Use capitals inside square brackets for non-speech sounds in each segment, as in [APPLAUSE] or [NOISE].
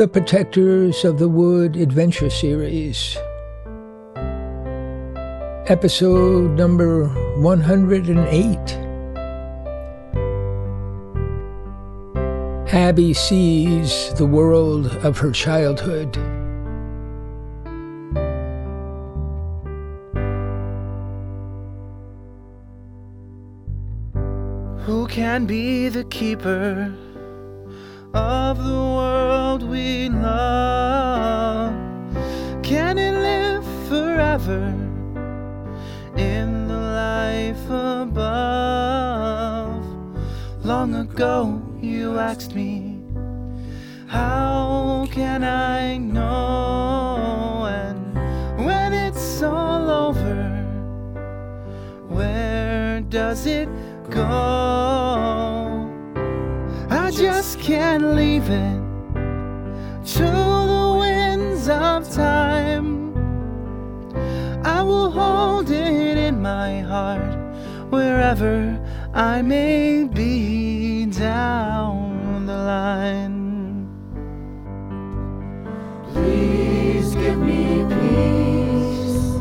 The Protectors of the Wood Adventure Series. Episode number 108. Abby sees the world of her childhood. Who can be the keeper of the world we love? Can it live forever in the life above? Long ago you asked me, How can I know? And when it's all over, where does it go? I can't leave it to the winds of time. I will hold it in my heart wherever I may be down the line. Please give me peace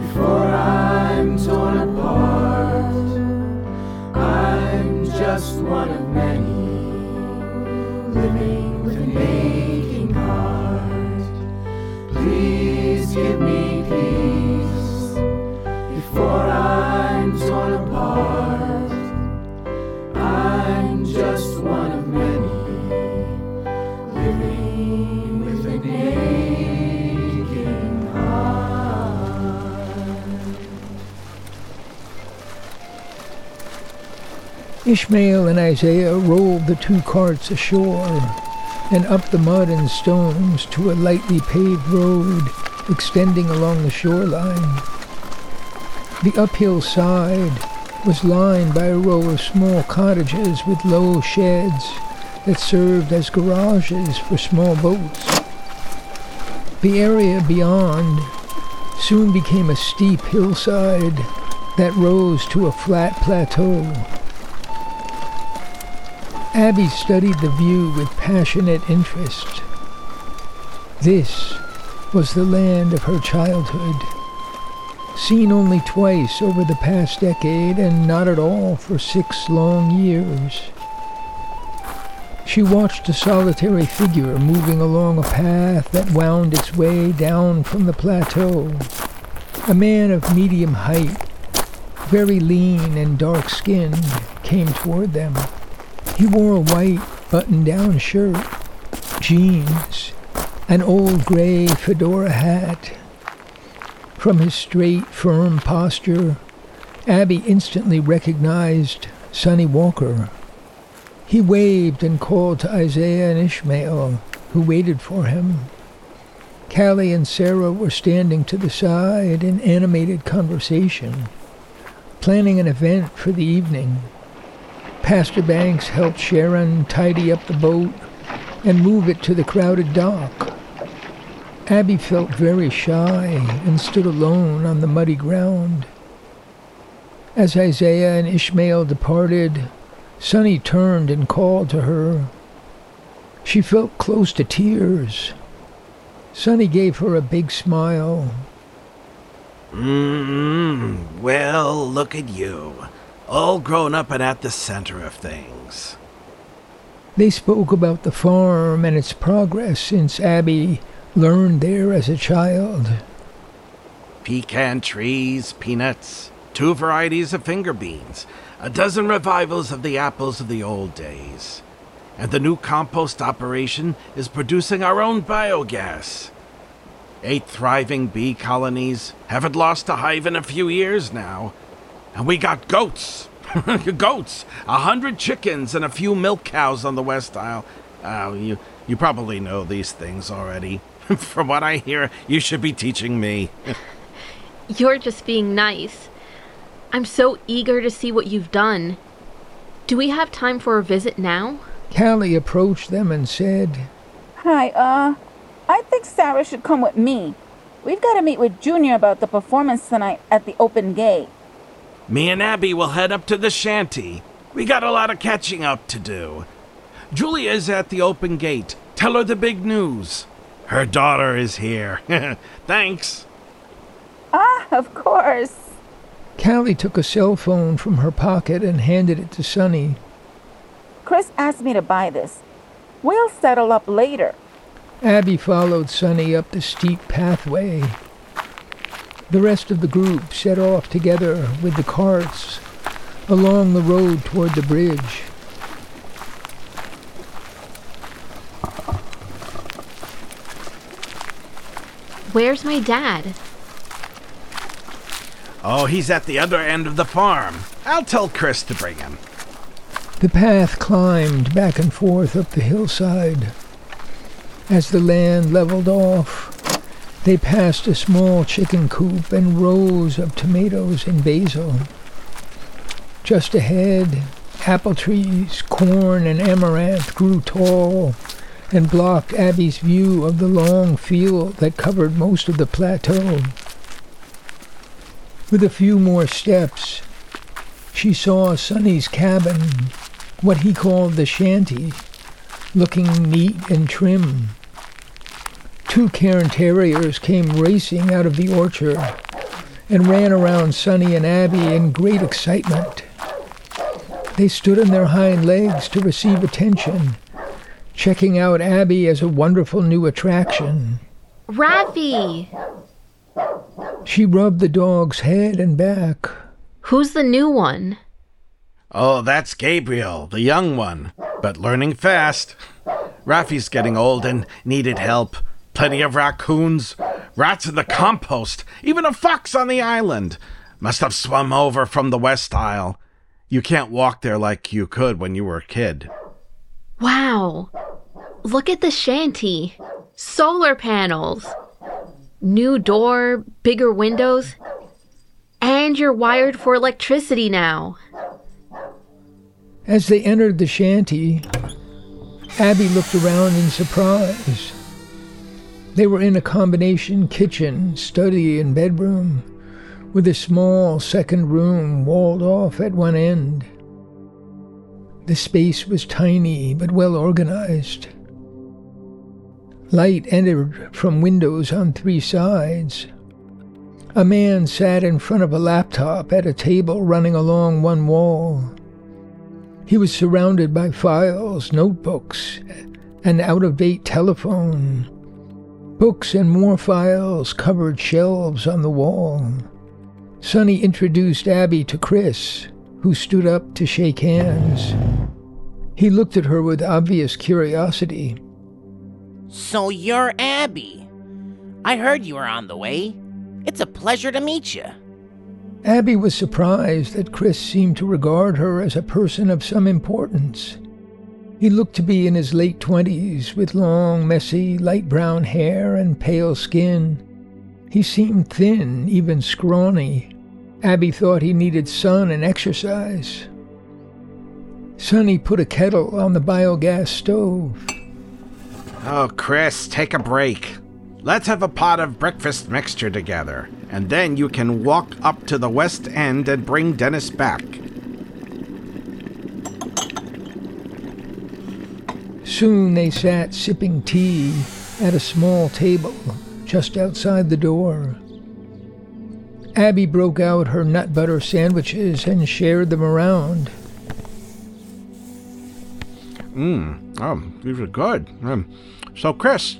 before I'm torn apart. I'm just one of many Ishmael and Isaiah rolled the two carts ashore and up the mud and stones to a lightly paved road extending along the shoreline. The uphill side was lined by a row of small cottages with low sheds that served as garages for small boats. The area beyond soon became a steep hillside that rose to a flat plateau. Abby studied the view with passionate interest. This was the land of her childhood, seen only twice over the past decade and not at all for six long years. She watched a solitary figure moving along a path that wound its way down from the plateau. A man of medium height, very lean and dark-skinned, came toward them. He wore a white button-down shirt, jeans, an old gray fedora hat. From his straight, firm posture, Abby instantly recognized Sonny Walker. He waved and called to Isaiah and Ishmael, who waited for him. Callie and Sarah were standing to the side in animated conversation, planning an event for the evening. Pastor Banks helped Sharon tidy up the boat and move it to the crowded dock. Abby felt very shy and stood alone on the muddy ground. As Isaiah and Ishmael departed, Sonny turned and called to her. She felt close to tears. Sonny gave her a big smile. Mmm, well, look at you. All grown up and at the center of things. They spoke about the farm and its progress since Abby learned there as a child. Pecan trees, peanuts, two varieties of finger beans, a dozen revivals of the apples of the old days. And the new compost operation is producing our own biogas. Eight thriving bee colonies, haven't lost a hive in a few years now. And we got goats. [LAUGHS] goats. A hundred chickens and a few milk cows on the West Isle. Oh, you, you probably know these things already. [LAUGHS] From what I hear, you should be teaching me. [LAUGHS] You're just being nice. I'm so eager to see what you've done. Do we have time for a visit now? Callie approached them and said, Hi, uh, I think Sarah should come with me. We've got to meet with Junior about the performance tonight at the open gate. Me and Abby will head up to the shanty. We got a lot of catching up to do. Julia's at the open gate, Tell her the big news. Her daughter is here. [LAUGHS] Thanks. Ah, of course. Callie took a cell phone from her pocket and handed it to Sonny. Chris asked me to buy this. We'll settle up later. Abby followed Sonny up the steep pathway. The rest of the group set off together with the carts along the road toward the bridge. Where's my dad? Oh, he's at the other end of the farm. I'll tell Chris to bring him. The path climbed back and forth up the hillside. As the land leveled off, they passed a small chicken coop and rows of tomatoes and basil. Just ahead, apple trees, corn, and amaranth grew tall and blocked Abby's view of the long field that covered most of the plateau. With a few more steps, she saw Sonny's cabin, what he called the shanty, looking neat and trim. Two Cairn Terriers came racing out of the orchard and ran around Sonny and Abby in great excitement. They stood on their hind legs to receive attention, checking out Abby as a wonderful new attraction. Raffy! She rubbed the dog's head and back. Who's the new one? Oh, that's Gabriel, the young one, but learning fast. Raffy's getting old and needed help. Plenty of raccoons, rats in the compost, even a fox on the island. Must have swum over from the West Isle. You can't walk there like you could when you were a kid. Wow. Look at the shanty. Solar panels. New door, bigger windows. And you're wired for electricity now. As they entered the shanty, Abby looked around in surprise. They were in a combination kitchen, study, and bedroom, with a small second room walled off at one end. The space was tiny but well organized. Light entered from windows on three sides. A man sat in front of a laptop at a table running along one wall. He was surrounded by files, notebooks, an out of date telephone. Books and more files covered shelves on the wall. Sonny introduced Abby to Chris, who stood up to shake hands. He looked at her with obvious curiosity. So you're Abby. I heard you were on the way. It's a pleasure to meet you. Abby was surprised that Chris seemed to regard her as a person of some importance. He looked to be in his late twenties, with long, messy, light brown hair and pale skin. He seemed thin, even scrawny. Abby thought he needed sun and exercise. Sonny put a kettle on the biogas stove. Oh, Chris, take a break. Let's have a pot of breakfast mixture together, and then you can walk up to the West End and bring Dennis back. Soon they sat sipping tea at a small table just outside the door. Abby broke out her nut butter sandwiches and shared them around. Mmm, oh, these are good. Um, so, Chris,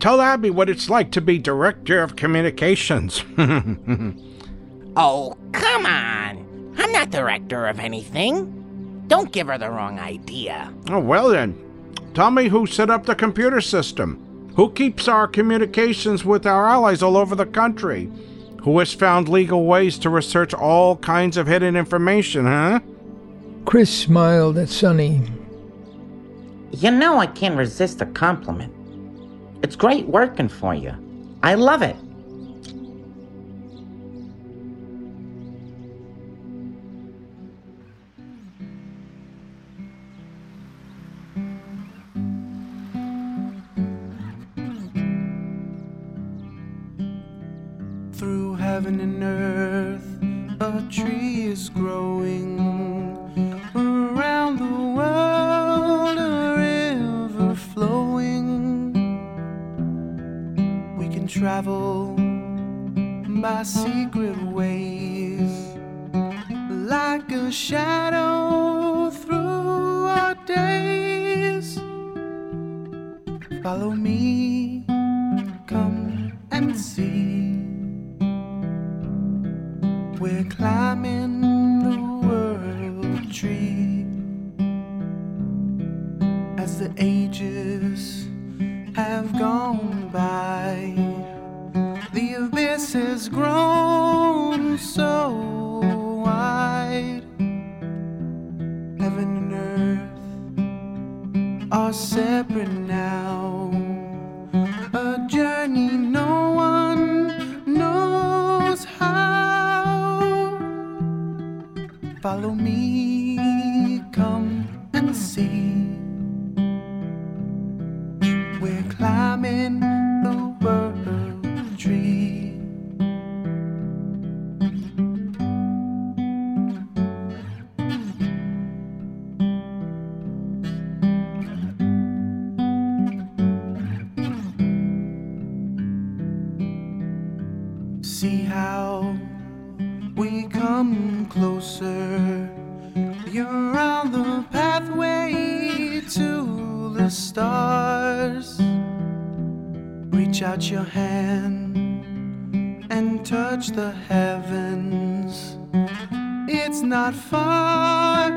tell Abby what it's like to be Director of Communications. [LAUGHS] Oh, come on. I'm not director of anything. Don't give her the wrong idea. oh, well then, tell me who set up the computer system? Who keeps our communications with our allies all over the country? Who has found legal ways to research all kinds of hidden information, huh? Chris smiled at Sonny. You know I can't resist a compliment. It's great working for you. I love it. heaven and earth, a tree is growing. Around the world, a river flowing. We can travel by secret ways, like a shadow through our days. Follow me. Climbing the world tree as the ages have gone by. The abyss has grown me, come and see. We're climbing the world tree. See how we come closer. You're on the pathway to the stars. Reach out your hand and touch the heavens. It's not far,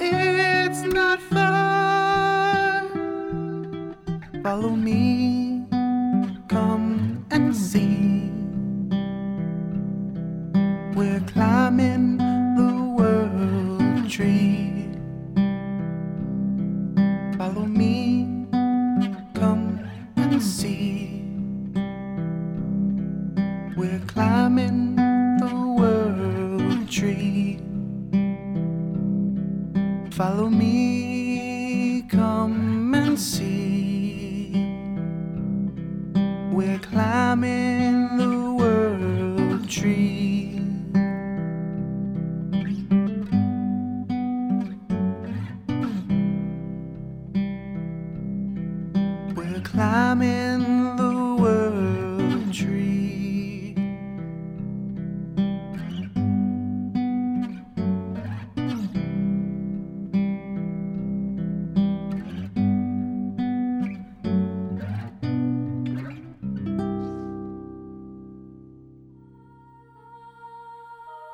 it's not far. Follow me, come and see. See.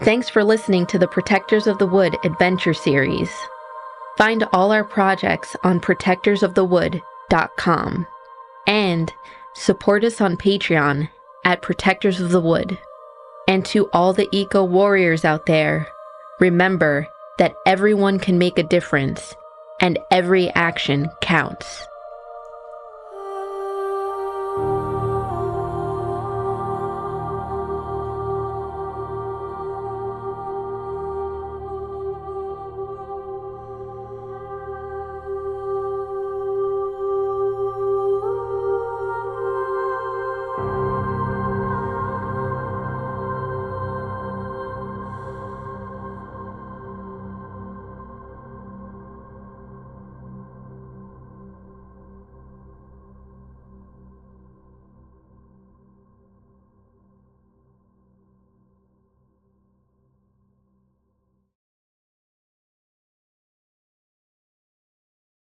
Thanks for listening to the Protectors of the Wood Adventure Series. Find all our projects on protectorsofthewood.com and support us on Patreon at Protectors of the Wood. And to all the eco warriors out there, remember that everyone can make a difference and every action counts.